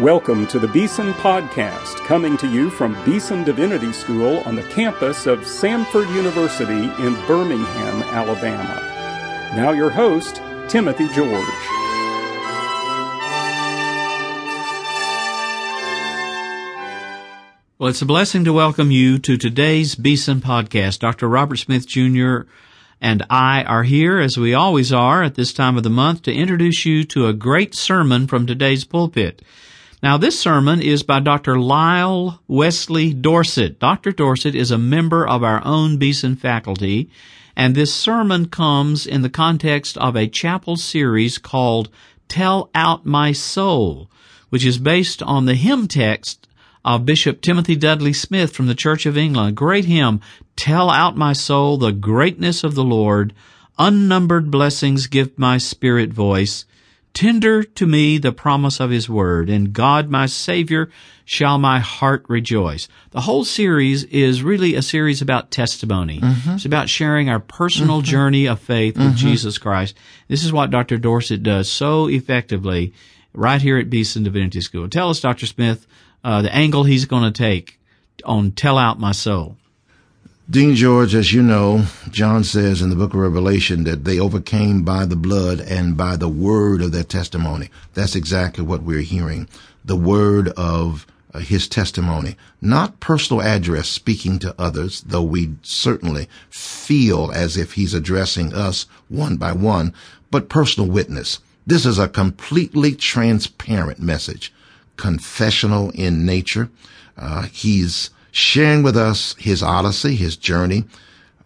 Welcome to the Beeson Podcast, coming to you from Beeson Divinity School on the campus of Samford University in Birmingham, Alabama. Now, your host, Timothy George. Well, it's a blessing to welcome you to today's Beeson Podcast. Dr. Robert Smith Jr. and I are here, as we always are at this time of the month, to introduce you to a great sermon from today's pulpit. Now, this sermon is by Dr. Lyle Wesley Dorsett. Dr. Dorsett is a member of our own Beeson faculty, and this sermon comes in the context of a chapel series called Tell Out My Soul, which is based on the hymn text of Bishop Timothy Dudley Smith from the Church of England. Great hymn, Tell Out My Soul the Greatness of the Lord. Unnumbered blessings give my spirit voice. Tender to me the promise of his word. and God my Savior shall my heart rejoice. The whole series is really a series about testimony. Mm-hmm. It's about sharing our personal mm-hmm. journey of faith with mm-hmm. Jesus Christ. This is what Dr. Dorsett does so effectively right here at Beeson Divinity School. Tell us, Dr. Smith, uh, the angle he's going to take on Tell Out My Soul. Dean George, as you know, John says in the book of Revelation that they overcame by the blood and by the word of their testimony. That's exactly what we're hearing. The word of uh, his testimony, not personal address speaking to others, though we certainly feel as if he's addressing us one by one, but personal witness. This is a completely transparent message confessional in nature. Uh, he's sharing with us his odyssey, his journey,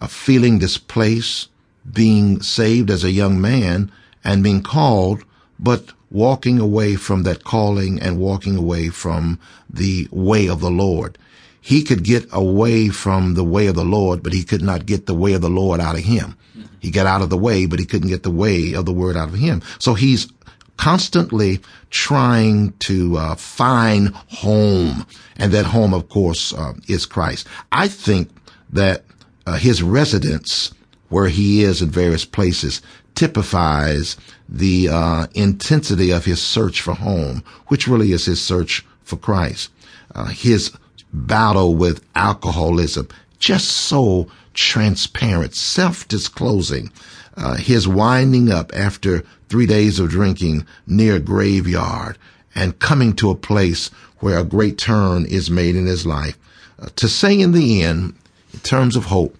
of feeling displaced, being saved as a young man, and being called, but walking away from that calling and walking away from the way of the Lord. He could get away from the way of the Lord, but he could not get the way of the Lord out of him. He got out of the way, but he couldn't get the way of the word out of him. So he's constantly trying to uh, find home, and that home, of course, uh, is Christ. I think that uh, his residence, where he is in various places, typifies the uh, intensity of his search for home, which really is his search for Christ. Uh, his battle with alcoholism, just so transparent, self-disclosing. Uh, his winding up after three days of drinking near a graveyard and coming to a place where a great turn is made in his life. Uh, to say in the end, in terms of hope,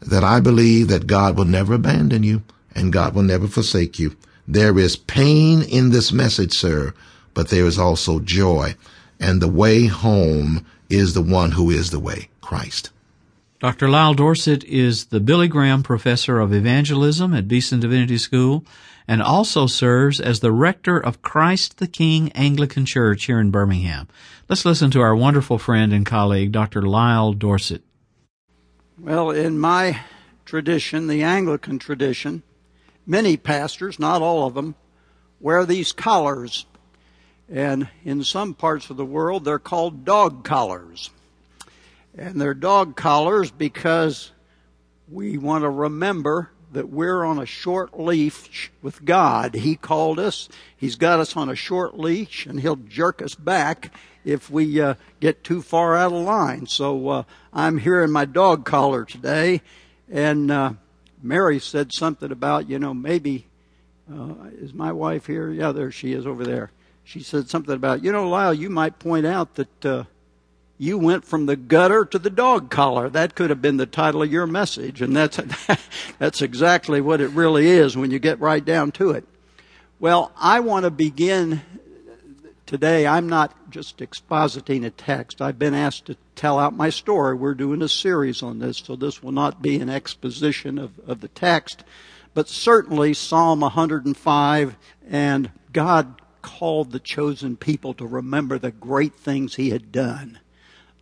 that I believe that God will never abandon you and God will never forsake you. There is pain in this message, sir, but there is also joy. And the way home is the one who is the way, Christ. Dr. Lyle Dorsett is the Billy Graham Professor of Evangelism at Beeson Divinity School and also serves as the rector of Christ the King Anglican Church here in Birmingham. Let's listen to our wonderful friend and colleague, Dr. Lyle Dorsett. Well, in my tradition, the Anglican tradition, many pastors, not all of them, wear these collars. And in some parts of the world, they're called dog collars. And they're dog collars because we want to remember that we're on a short leash with God. He called us. He's got us on a short leash and he'll jerk us back if we uh, get too far out of line. So uh, I'm here in my dog collar today and uh, Mary said something about, you know, maybe uh, is my wife here? Yeah, there she is over there. She said something about, you know, Lyle, you might point out that uh, you went from the gutter to the dog collar. That could have been the title of your message, and that's that's exactly what it really is when you get right down to it. Well, I want to begin today. I'm not just expositing a text. I've been asked to tell out my story. We're doing a series on this, so this will not be an exposition of, of the text, but certainly Psalm 105 and God called the chosen people to remember the great things he had done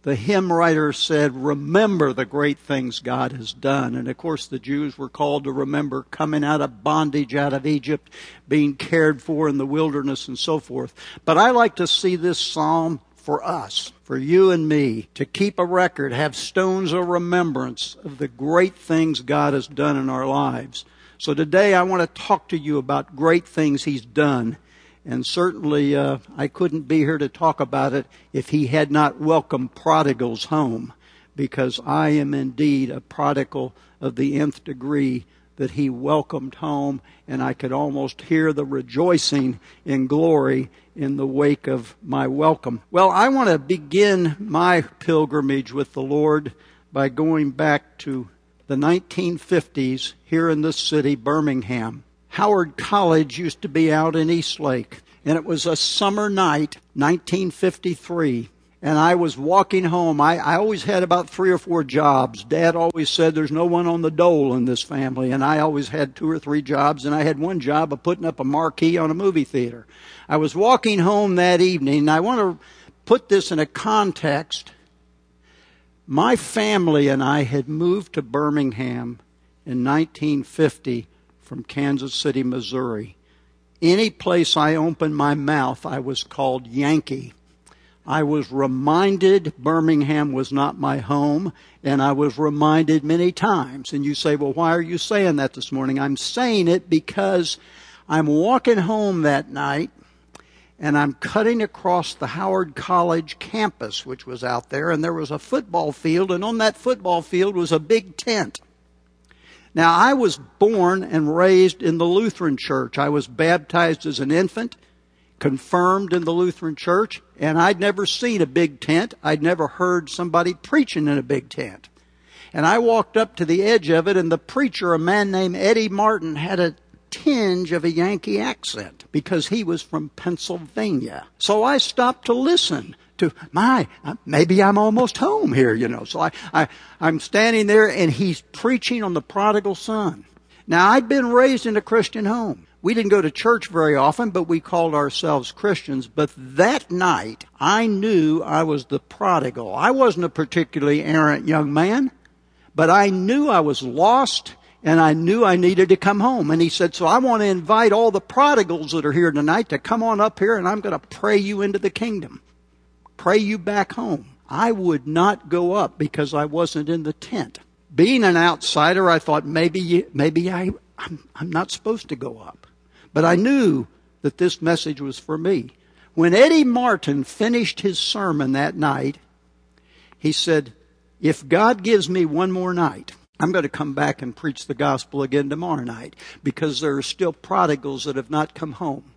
the hymn writer said, Remember the great things God has done. And of course, the Jews were called to remember coming out of bondage out of Egypt, being cared for in the wilderness, and so forth. But I like to see this psalm for us, for you and me, to keep a record, have stones of remembrance of the great things God has done in our lives. So today I want to talk to you about great things He's done And certainly, uh, I couldn't be here to talk about it if he had not welcomed prodigals home, because I am indeed a prodigal of the nth degree that he welcomed home, and I could almost hear the rejoicing in glory in the wake of my welcome. Well, I want to begin my pilgrimage with the Lord by going back to the 1950s here in this city, Birmingham. Howard College used to be out in Eastlake, and it was a summer night, 1953. And I was walking home. I, I always had about three or four jobs. Dad always said there's no one on the dole in this family, and I always had two or three jobs, and I had one job of putting up a marquee on a movie theater. I was walking home that evening, and I want to put this in a context. My family and I had moved to Birmingham in 1950 from Kansas City, Missouri. Any place I opened my mouth, I was called Yankee. I was reminded Birmingham was not my home, and I was reminded many times. And you say, well, why are you saying that this morning? I'm saying it because I'm walking home that night and I'm cutting across the Howard College campus, which was out there, and there was a football field, and on that football field was a big tent. Now, I was born and raised in the Lutheran church. I was baptized as an infant, confirmed in the Lutheran church, and I'd never seen a big tent. I'd never heard somebody preaching in a big tent. And I walked up to the edge of it, and the preacher, a man named Eddie Martin, had a tinge of a Yankee accent because he was from Pennsylvania. So I stopped to listen to my uh, maybe I'm almost home here, you know. So I, I I'm standing there and he's preaching on the prodigal son. Now I'd been raised in a Christian home. We didn't go to church very often, but we called ourselves Christians. But that night, I knew I was the prodigal. I wasn't a particularly errant young man, but I knew I was lost and I knew I needed to come home. And he said, so I want to invite all the prodigals that are here tonight to come on up here and I'm going to pray you into the kingdom pray you back home. I would not go up because I wasn't in the tent. Being an outsider, I thought maybe, maybe I, I'm, I'm not supposed to go up. But I knew that this message was for me. When Eddie Martin finished his sermon that night, he said, If God gives me one more night, I'm going to come back and preach the gospel again tomorrow night because there are still prodigals that have not come home.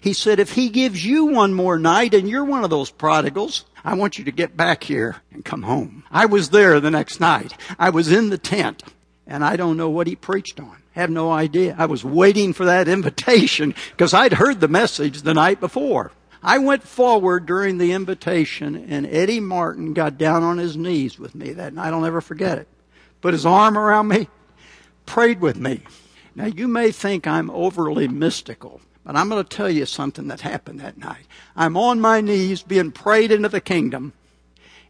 He said, if he gives you one more night and you're one of those prodigals, I want you to get back here and come home. I was there the next night. I was in the tent and I don't know what he preached on. Have no idea. I was waiting for that invitation because I'd heard the message the night before. I went forward during the invitation and Eddie Martin got down on his knees with me that night. I'll never forget it. Put his arm around me, prayed with me. Now you may think I'm overly mystical. But I'm going to tell you something that happened that night. I'm on my knees being prayed into the kingdom,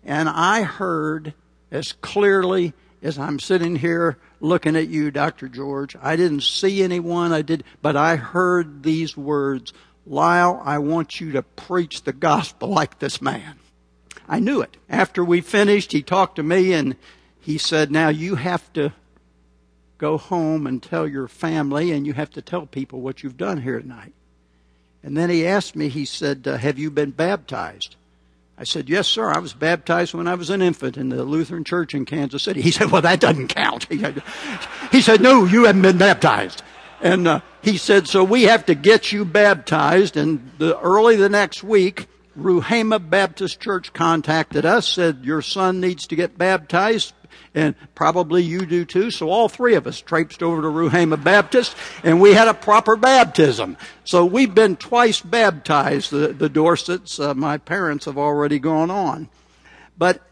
and I heard as clearly as I'm sitting here looking at you, Dr. George. I didn't see anyone, I did, but I heard these words, Lyle, I want you to preach the gospel like this man. I knew it. After we finished, he talked to me and he said, now you have to go home and tell your family, and you have to tell people what you've done here tonight. And then he asked me, he said, uh, Have you been baptized? I said, Yes, sir. I was baptized when I was an infant in the Lutheran church in Kansas City. He said, Well, that doesn't count. He said, No, you haven't been baptized. And uh, he said, So we have to get you baptized. And the, early the next week, Ruhama Baptist Church contacted us, said, Your son needs to get baptized and probably you do too. So all three of us traipsed over to Ruhama Baptist, and we had a proper baptism. So we've been twice baptized. The, the Dorsetts, uh, my parents, have already gone on. But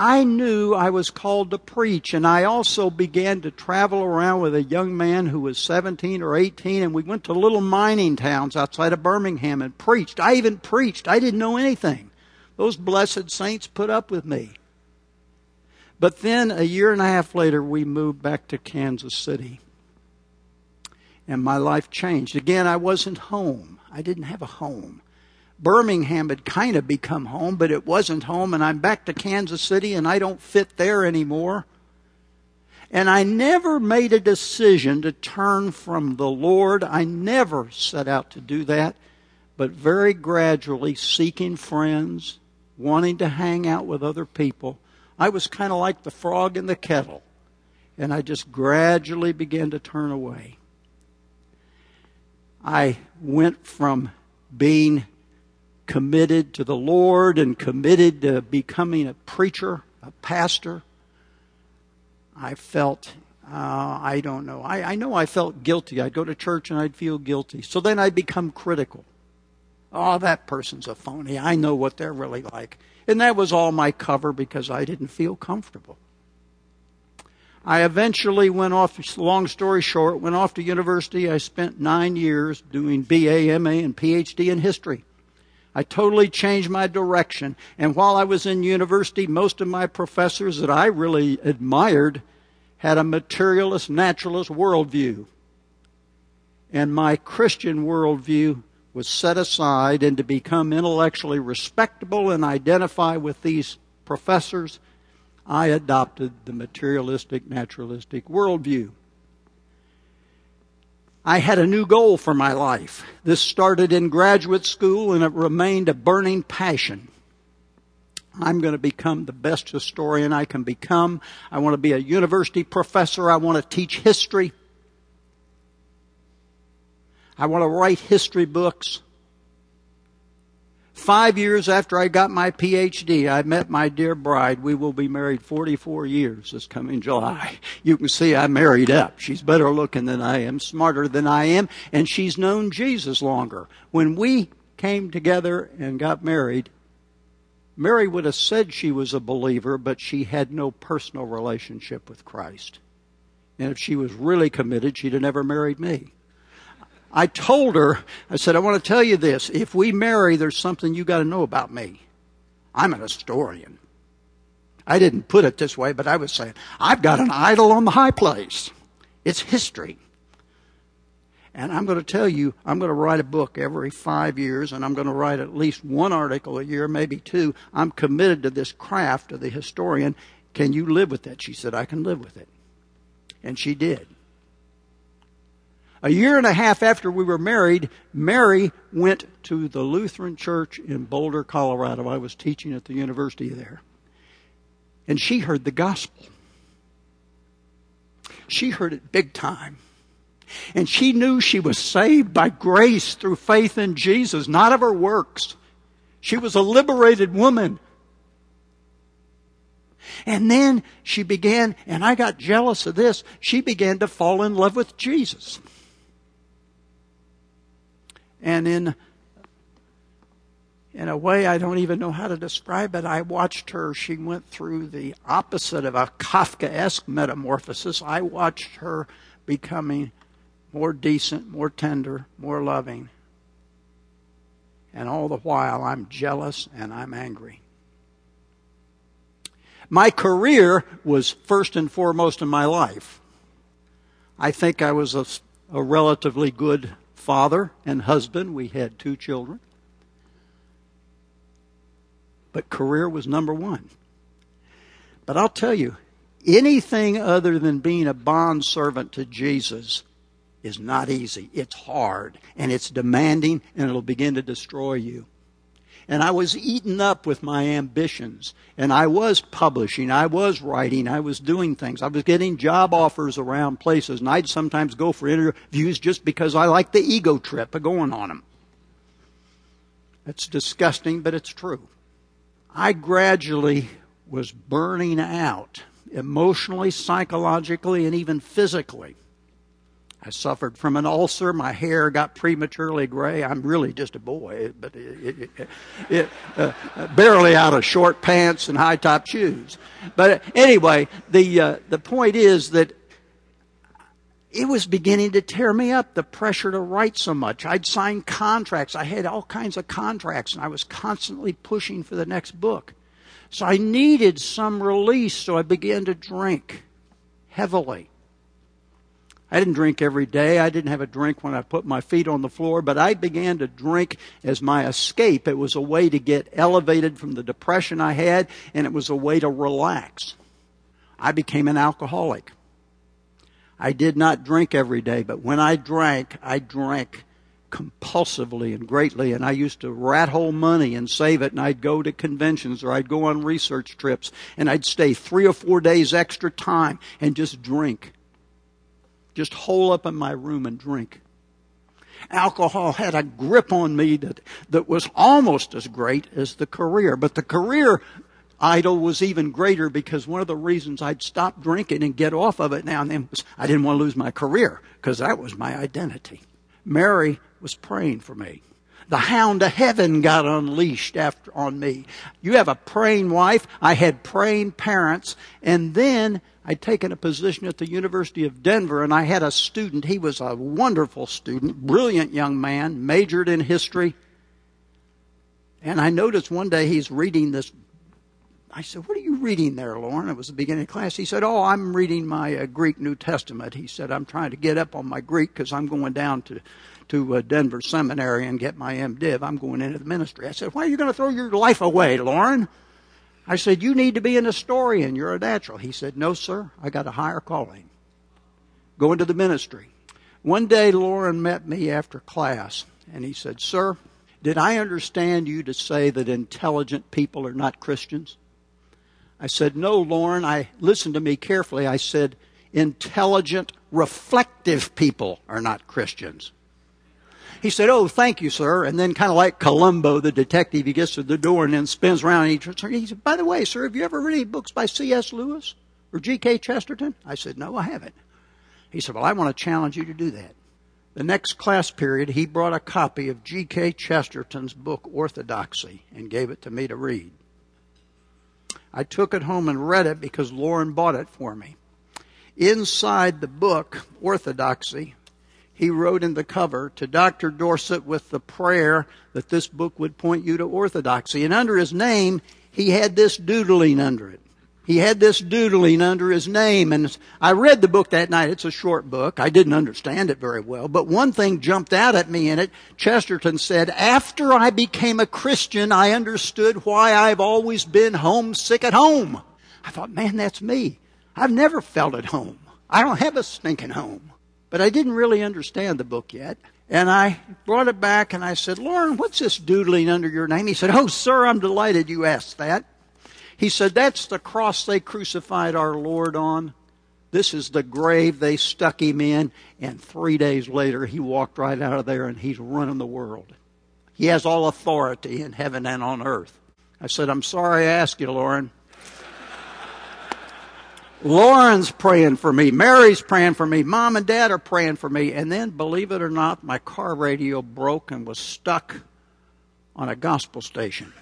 I knew I was called to preach, and I also began to travel around with a young man who was 17 or 18, and we went to little mining towns outside of Birmingham and preached. I even preached. I didn't know anything. Those blessed saints put up with me. But then a year and a half later, we moved back to Kansas City. And my life changed. Again, I wasn't home. I didn't have a home. Birmingham had kind of become home, but it wasn't home. And I'm back to Kansas City and I don't fit there anymore. And I never made a decision to turn from the Lord. I never set out to do that, but very gradually seeking friends, wanting to hang out with other people. I was kind of like the frog in the kettle, and I just gradually began to turn away. I went from being committed to the Lord and committed to becoming a preacher, a pastor, I felt, uh, I don't know. I, I know I felt guilty. I'd go to church and I'd feel guilty. So then I'd become critical. Oh, that person's a phony. I know what they're really like. And that was all my cover because I didn't feel comfortable. I eventually went off, long story short, went off to university. I spent nine years doing BA, MA, and PhD in history. I totally changed my direction. And while I was in university, most of my professors that I really admired had a materialist, naturalist worldview. And my Christian worldview was set aside, and to become intellectually respectable and identify with these professors, I adopted the materialistic, naturalistic worldview. I had a new goal for my life. This started in graduate school and it remained a burning passion. I'm going to become the best historian I can become. I want to be a university professor. I want to teach history. I want to write history books. Five years after I got my PhD, I met my dear bride. We will be married 44 years this coming July. You can see I married up. She's better looking than I am, smarter than I am, and she's known Jesus longer. When we came together and got married, Mary would have said she was a believer, but she had no personal relationship with Christ. And if she was really committed, she'd have never married me. I told her, I said, I want to tell you this. If we marry, there's something you got to know about me. I'm an historian. I didn't put it this way, but I was saying, I've got an idol on the high place. It's history. And I'm going to tell you, I'm going to write a book every five years, and I'm going to write at least one article a year, maybe two. I'm committed to this craft of the historian. Can you live with that? She said, I can live with it. And she did. A year and a half after we were married, Mary went to the Lutheran church in Boulder, Colorado. I was teaching at the university there. And she heard the gospel. She heard it big time. And she knew she was saved by grace through faith in Jesus, not of her works. She was a liberated woman. And then she began, and I got jealous of this, she began to fall in love with Jesus and in in a way I don't even know how to describe it. I watched her. She went through the opposite of a Kafkaesque metamorphosis. I watched her becoming more decent, more tender, more loving. And all the while, I'm jealous and I'm angry. My career was first and foremost in my life. I think I was a, a relatively good father and husband. We had two children. But career was number one. But I'll tell you, anything other than being a bond servant to Jesus is not easy. It's hard and it's demanding and it'll begin to destroy you and I was eaten up with my ambitions. And I was publishing, I was writing, I was doing things. I was getting job offers around places, and I'd sometimes go for interviews just because I liked the ego trip of going on them. It's disgusting, but it's true. I gradually was burning out emotionally, psychologically, and even physically. I suffered from an ulcer. My hair got prematurely gray. I'm really just a boy, but it, it, it, uh, barely out of short pants and high top shoes. But anyway, the uh, the point is that it was beginning to tear me up. The pressure to write so much. I'd signed contracts. I had all kinds of contracts, and I was constantly pushing for the next book. So I needed some release. So I began to drink heavily. I didn't drink every day. I didn't have a drink when I put my feet on the floor, but I began to drink as my escape. It was a way to get elevated from the depression I had, and it was a way to relax. I became an alcoholic. I did not drink every day, but when I drank, I drank compulsively and greatly, and I used to rat hole money and save it, and I'd go to conventions or I'd go on research trips, and I'd stay three or four days extra time and just drink. Just hole up in my room and drink. Alcohol had a grip on me that, that was almost as great as the career, but the career idol was even greater because one of the reasons I'd stop drinking and get off of it now and then was I didn't want to lose my career because that was my identity. Mary was praying for me. The hound of heaven got unleashed after on me. You have a praying wife. I had praying parents. And then I'd taken a position at the University of Denver and I had a student. He was a wonderful student, brilliant young man, majored in history. And I noticed one day he's reading this I said, What are you reading there, Lauren? It was the beginning of class. He said, Oh, I'm reading my uh, Greek New Testament. He said, I'm trying to get up on my Greek because I'm going down to, to uh, Denver Seminary and get my MDiv. I'm going into the ministry. I said, Why are you going to throw your life away, Lauren? I said, You need to be an historian. You're a natural. He said, No, sir. I got a higher calling. Go into the ministry. One day, Lauren met me after class, and he said, Sir, did I understand you to say that intelligent people are not Christians? I said, No, Lauren, I listened to me carefully. I said, intelligent, reflective people are not Christians. He said, Oh, thank you, sir. And then, kind of like Columbo, the detective, he gets to the door and then spins around and he, he said, By the way, sir, have you ever read any books by C.S. Lewis or G.K. Chesterton? I said, No, I haven't. He said, Well, I want to challenge you to do that. The next class period, he brought a copy of G.K. Chesterton's book, Orthodoxy, and gave it to me to read. I took it home and read it because Lauren bought it for me. Inside the book, Orthodoxy, he wrote in the cover to Dr. Dorsett with the prayer that this book would point you to orthodoxy. And under his name, he had this doodling under it. He had this doodling under his name. And I read the book that night. It's a short book. I didn't understand it very well. But one thing jumped out at me in it. Chesterton said, After I became a Christian, I understood why I've always been homesick at home. I thought, man, that's me. I've never felt at home. I don't have a stinking home. But I didn't really understand the book yet. And I brought it back and I said, Lauren, what's this doodling under your name? He said, Oh, sir, I'm delighted you asked that. He said, That's the cross they crucified our Lord on. This is the grave they stuck him in. And three days later, he walked right out of there and he's running the world. He has all authority in heaven and on earth. I said, I'm sorry I asked you, Lauren. Lauren's praying for me. Mary's praying for me. Mom and Dad are praying for me. And then, believe it or not, my car radio broke and was stuck on a gospel station.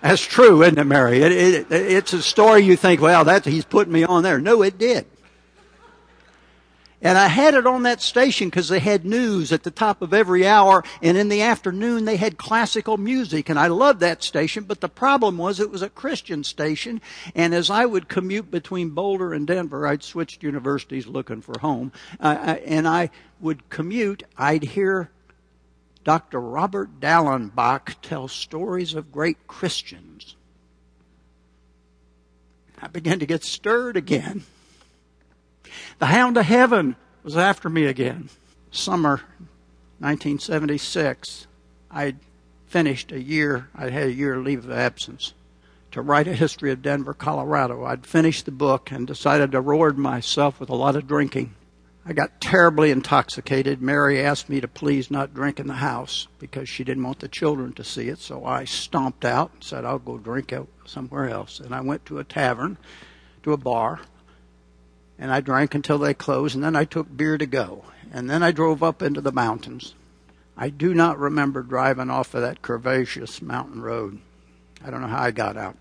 That's true, isn't it, Mary? It, it, it's a story you think, well, that he's putting me on there. No, it did. And I had it on that station because they had news at the top of every hour, and in the afternoon they had classical music, and I loved that station. But the problem was it was a Christian station, and as I would commute between Boulder and Denver, I'd switched universities looking for home, uh, and I would commute. I'd hear Dr. Robert Dallenbach tell stories of great Christians. I began to get stirred again. The hound of heaven was after me again. Summer 1976, I'd finished a year, I'd had a year leave of absence to write a history of Denver, Colorado. I'd finished the book and decided to reward myself with a lot of drinking. I got terribly intoxicated. Mary asked me to please not drink in the house because she didn't want the children to see it. So I stomped out and said, I'll go drink out somewhere else. And I went to a tavern, to a bar, and I drank until they closed. And then I took beer to go. And then I drove up into the mountains. I do not remember driving off of that curvaceous mountain road. I don't know how I got out.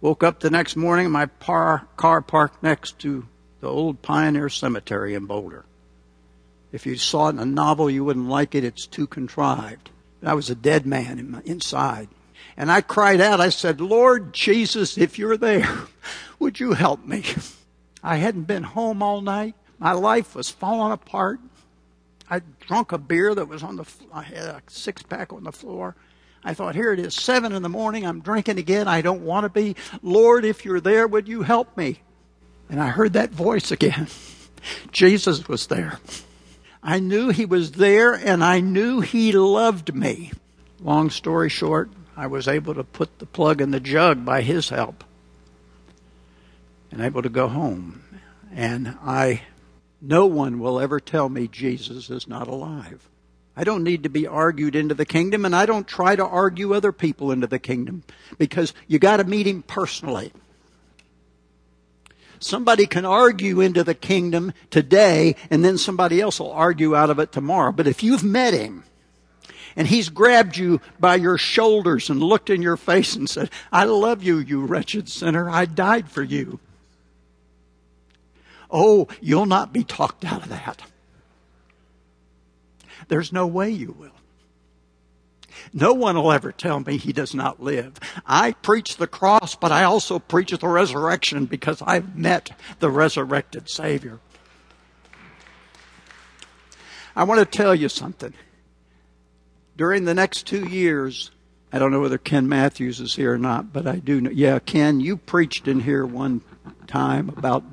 Woke up the next morning, my par- car parked next to the old Pioneer Cemetery in Boulder. If you saw it in a novel, you wouldn't like it. It's too contrived. I was a dead man in my, inside. And I cried out, I said, Lord Jesus, if you're there, would you help me? I hadn't been home all night. My life was falling apart. I drunk a beer that was on the, I had a six pack on the floor. I thought, here it is, seven in the morning. I'm drinking again. I don't want to be. Lord, if you're there, would you help me? And I heard that voice again. Jesus was there. I knew he was there and I knew he loved me. Long story short, I was able to put the plug in the jug by his help and able to go home. And I, no one will ever tell me Jesus is not alive. I don't need to be argued into the kingdom and I don't try to argue other people into the kingdom because you got to meet him personally. Somebody can argue into the kingdom today and then somebody else will argue out of it tomorrow. But if you've met him and he's grabbed you by your shoulders and looked in your face and said, I love you, you wretched sinner. I died for you. Oh, you'll not be talked out of that. There's no way you will. No one will ever tell me he does not live. I preach the cross, but I also preach the resurrection because I've met the resurrected Savior. I want to tell you something. During the next two years, I don't know whether Ken Mathews is here or not, but I do know. Yeah, Ken, you preached in here one time about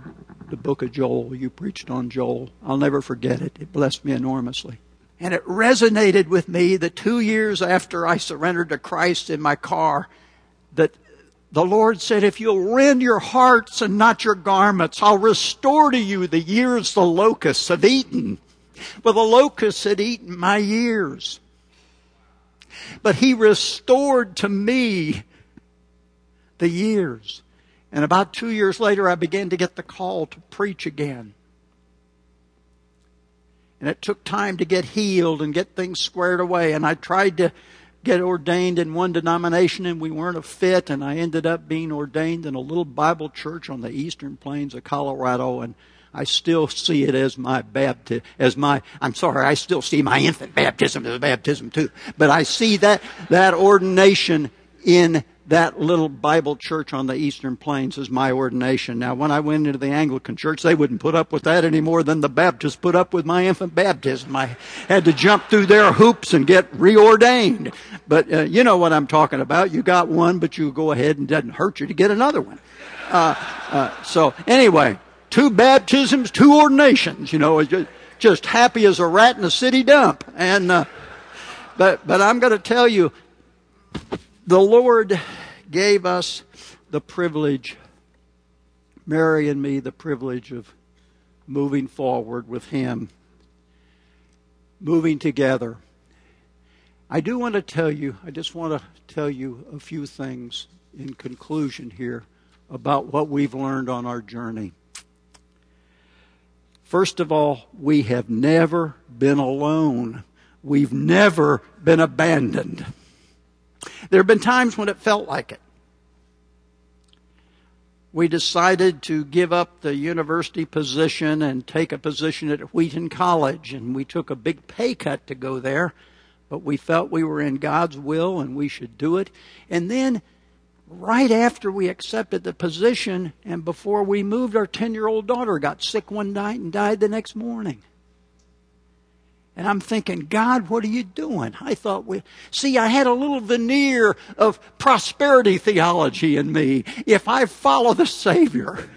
the book of Joel. You preached on Joel. I'll never forget it. It blessed me enormously. And it resonated with me the two years after I surrendered to Christ in my car that the Lord said, if you'll rend your hearts and not your garments, I'll restore to you the years the locusts have eaten. Well, the locusts had eaten my years. But He restored to me the years. And about two years later, I began to get the call to preach again. And it took time to get healed and get things squared away. And I tried to get ordained in one denomination and we weren't a fit. And I ended up being ordained in a little Bible church on the eastern plains of Colorado. And I still see it as my baptism, as my, I'm sorry, I still see my infant baptism as a baptism too. But I see that, that ordination in that little Bible church on the Eastern Plains is my ordination. Now, when I went into the Anglican church, they wouldn't put up with that any more than the Baptists put up with my infant baptism. I had to jump through their hoops and get reordained. But uh, you know what I'm talking about. You got one, but you go ahead and doesn't hurt you to get another one. Uh, uh, so anyway, two baptisms, two ordinations. You know, just, just happy as a rat in a city dump. And uh, but but I'm going to tell you the Lord gave us the privilege, Mary and me, the privilege of moving forward with Him, moving together. I do want to tell you, I just want to tell you a few things in conclusion here about what we've learned on our journey. First of all, we have never been alone. We've never been abandoned. There have been times when it felt like it. We decided to give up the university position and take a position at Wheaton College, and we took a big pay cut to go there, but we felt we were in God's will and we should do it. And then, right after we accepted the position and before we moved, our 10 year old daughter got sick one night and died the next morning. And I'm thinking, God, what are you doing? I thought we, see, I had a little veneer of prosperity theology in me. If I follow the Savior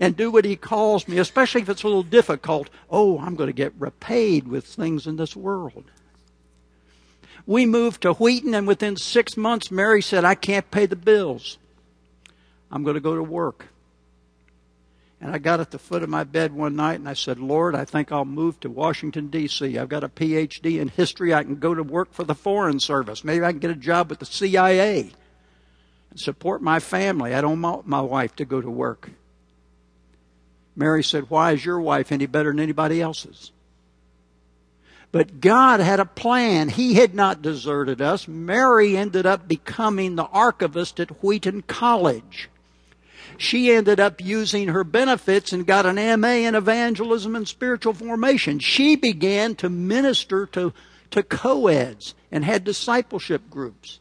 and do what He calls me, especially if it's a little difficult, oh, I'm going to get repaid with things in this world. We moved to Wheaton and within six months, Mary said, I can't pay the bills. I'm going to go to work. And I got at the foot of my bed one night and I said, Lord, I think I'll move to Washington, D.C. I've got a PhD in history. I can go to work for the Foreign Service. Maybe I can get a job with the CIA and support my family. I don't want my wife to go to work. Mary said, Why is your wife any better than anybody else's? But God had a plan. He had not deserted us. Mary ended up becoming the archivist at Wheaton College she ended up using her benefits and got an MA in evangelism and spiritual formation. She began to minister to, to co-eds and had discipleship groups.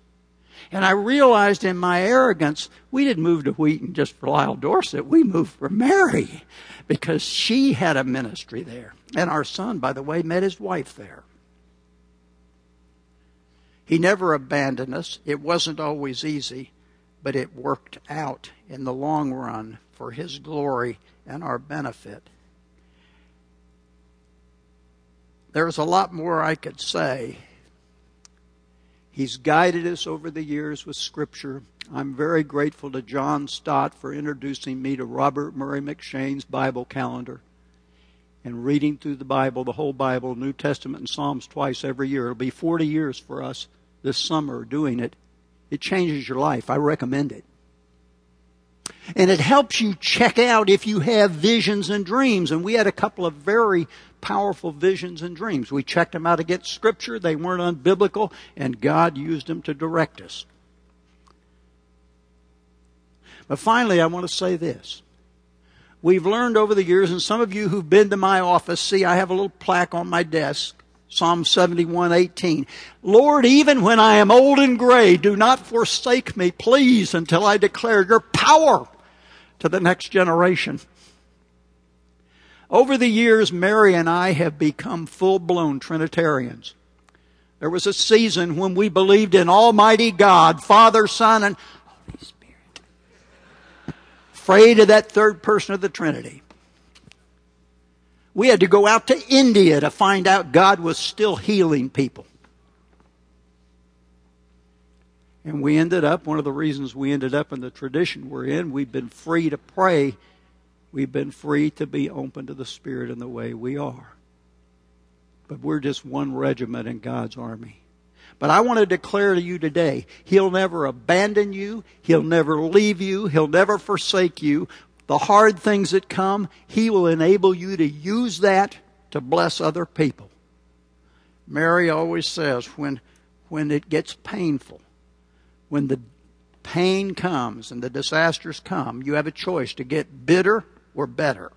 And I realized in my arrogance, we didn't move to Wheaton just for Lyle Dorsett. We moved for Mary because she had a ministry there. And our son, by the way, met his wife there. He never abandoned us. It wasn't always easy. But it worked out in the long run for His glory and our benefit. There's a lot more I could say. He's guided us over the years with Scripture. I'm very grateful to John Stott for introducing me to Robert Murray M'Cheyne's Bible calendar and reading through the Bible, the whole Bible, New Testament and Psalms twice every year. It'll be 40 years for us this summer doing it. It changes your life. I recommend it. And it helps you check out if you have visions and dreams. And we had a couple of very powerful visions and dreams. We checked them out against Scripture. They weren't unbiblical, and God used them to direct us. But finally, I want to say this. We've learned over the years, and some of you who've been to my office see I have a little plaque on my desk. Psalm 71:18. Lord, even when I am old and gray, do not forsake me, please, until I declare your power to the next generation. Over the years, Mary and I have become full blown Trinitarians. There was a season when we believed in Almighty God, Father, Son, and Holy Spirit. Afraid of that third person of the Trinity. We had to go out to India to find out God was still healing people. And we ended up, one of the reasons we ended up in the tradition we're in, we've been free to pray. We've been free to be open to the Spirit in the way we are. But we're just one regiment in God's army. But I want to declare to you today, He'll never abandon you. He'll never leave you. He'll never forsake you. The hard things that come, He will enable you to use that to bless other people. Mary always says, when, when it gets painful, when the pain comes and the disasters come, you have a choice to get bitter or better.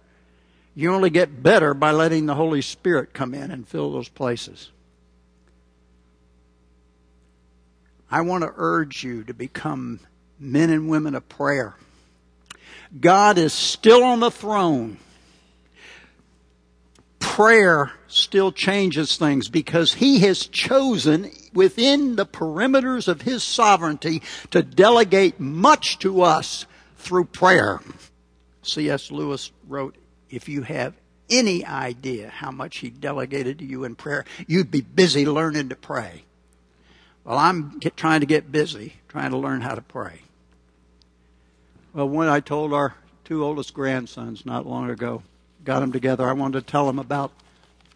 You only get better by letting the Holy Spirit come in and fill those places. I want to urge you to become men and women of prayer. God is still on the throne. Prayer still changes things because He has chosen within the perimeters of His sovereignty to delegate much to us through prayer. C.S. Lewis wrote, if you have any idea how much He delegated to you in prayer, you'd be busy learning to pray. Well, I'm trying to get busy trying to learn how to pray. Well, when I told our two oldest grandsons not long ago, got them together, I wanted to tell them about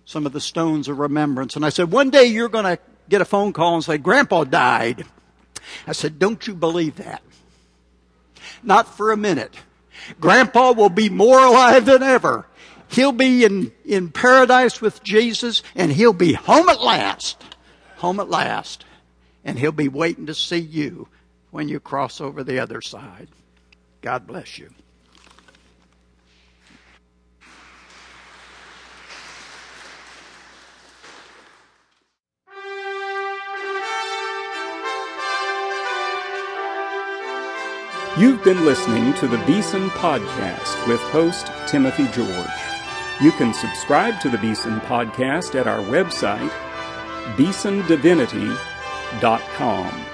some of the stones of remembrance. And I said, one day you're going to get a phone call and say, Grandpa died. I said, don't you believe that? Not for a minute. Grandpa will be more alive than ever. He'll be in, in paradise with Jesus and he'll be home at last. Home at last. And he'll be waiting to see you when you cross over the other side. God bless you. You've been listening to the Beeson Podcast with host Timothy George. You can subscribe to the Beeson Podcast at our website, beesondivinity.com.